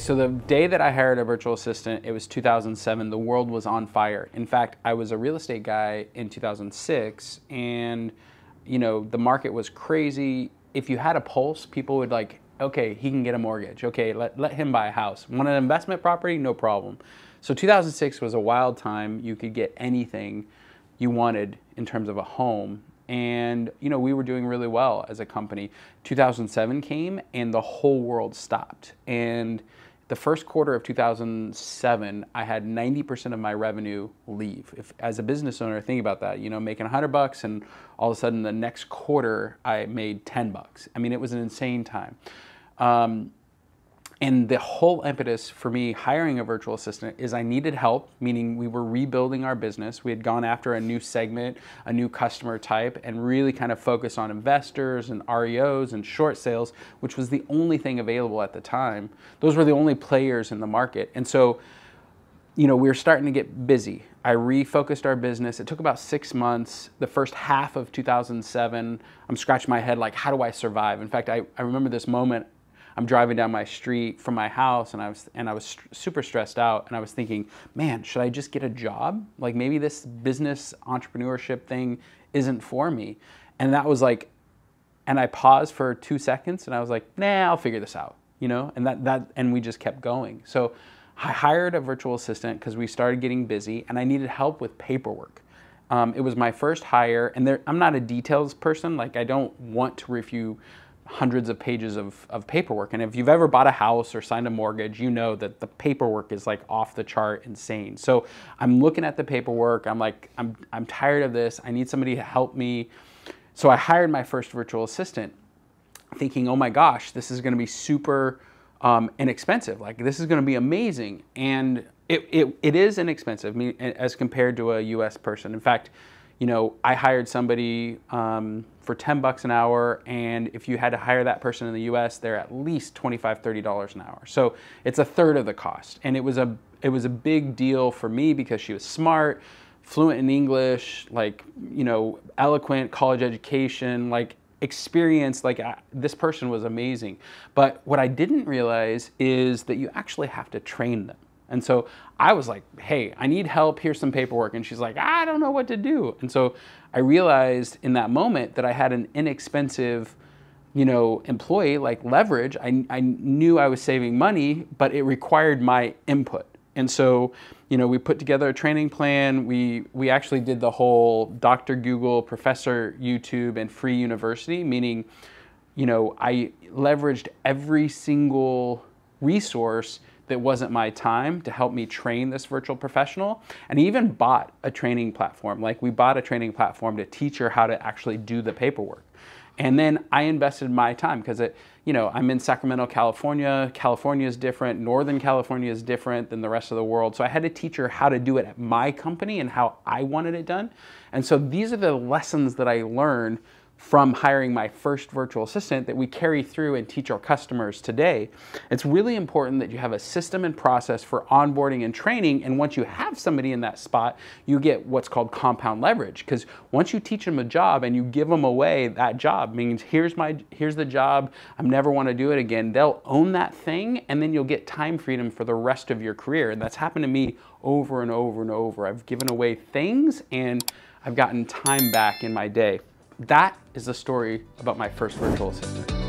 So the day that I hired a virtual assistant, it was 2007. The world was on fire. In fact, I was a real estate guy in 2006 and you know, the market was crazy. If you had a pulse, people would like, okay, he can get a mortgage. Okay, let, let him buy a house. Want an investment property? No problem. So 2006 was a wild time. You could get anything you wanted in terms of a home. And you know, we were doing really well as a company. 2007 came and the whole world stopped. And the first quarter of 2007, I had 90% of my revenue leave. If, as a business owner, think about that. You know, making 100 bucks, and all of a sudden the next quarter I made 10 bucks. I mean, it was an insane time. Um, and the whole impetus for me hiring a virtual assistant is I needed help, meaning we were rebuilding our business. We had gone after a new segment, a new customer type, and really kind of focus on investors and REOs and short sales, which was the only thing available at the time. Those were the only players in the market. And so, you know, we were starting to get busy. I refocused our business. It took about six months. The first half of 2007, I'm scratching my head like, how do I survive? In fact, I, I remember this moment I'm driving down my street from my house and I was and I was st- super stressed out and I was thinking, man, should I just get a job? Like maybe this business entrepreneurship thing isn't for me. And that was like and I paused for 2 seconds and I was like, "Nah, I'll figure this out." You know? And that that and we just kept going. So I hired a virtual assistant because we started getting busy and I needed help with paperwork. Um, it was my first hire, and there, I'm not a details person. Like I don't want to review hundreds of pages of, of paperwork. And if you've ever bought a house or signed a mortgage, you know that the paperwork is like off the chart insane. So I'm looking at the paperwork. I'm like, I'm, I'm tired of this. I need somebody to help me. So I hired my first virtual assistant thinking, oh my gosh, this is going to be super um, inexpensive. Like this is going to be amazing. And it, it, it is inexpensive as compared to a US person. In fact, you know, I hired somebody um, for 10 bucks an hour, and if you had to hire that person in the US, they're at least 25, 30 dollars an hour. So it's a third of the cost. And it was a it was a big deal for me because she was smart, fluent in English, like, you know, eloquent, college education, like experience like uh, this person was amazing. But what I didn't realize is that you actually have to train them. And so I was like, hey, I need help. Here's some paperwork. And she's like, I don't know what to do. And so I realized in that moment that I had an inexpensive, you know, employee like leverage. I, I knew I was saving money, but it required my input. And so, you know, we put together a training plan. We we actually did the whole Dr. Google, Professor YouTube, and free university, meaning, you know, I leveraged every single resource that wasn't my time to help me train this virtual professional. And even bought a training platform. Like we bought a training platform to teach her how to actually do the paperwork. And then I invested my time because it, you know, I'm in Sacramento, California. California is different. Northern California is different than the rest of the world. So I had to teach her how to do it at my company and how I wanted it done. And so these are the lessons that I learned from hiring my first virtual assistant that we carry through and teach our customers today. It's really important that you have a system and process for onboarding and training. And once you have somebody in that spot, you get what's called compound leverage. Because once you teach them a job and you give them away that job, means here's my here's the job, I never want to do it again. They'll own that thing and then you'll get time freedom for the rest of your career. And that's happened to me over and over and over. I've given away things and I've gotten time back in my day that is the story about my first virtual assistant.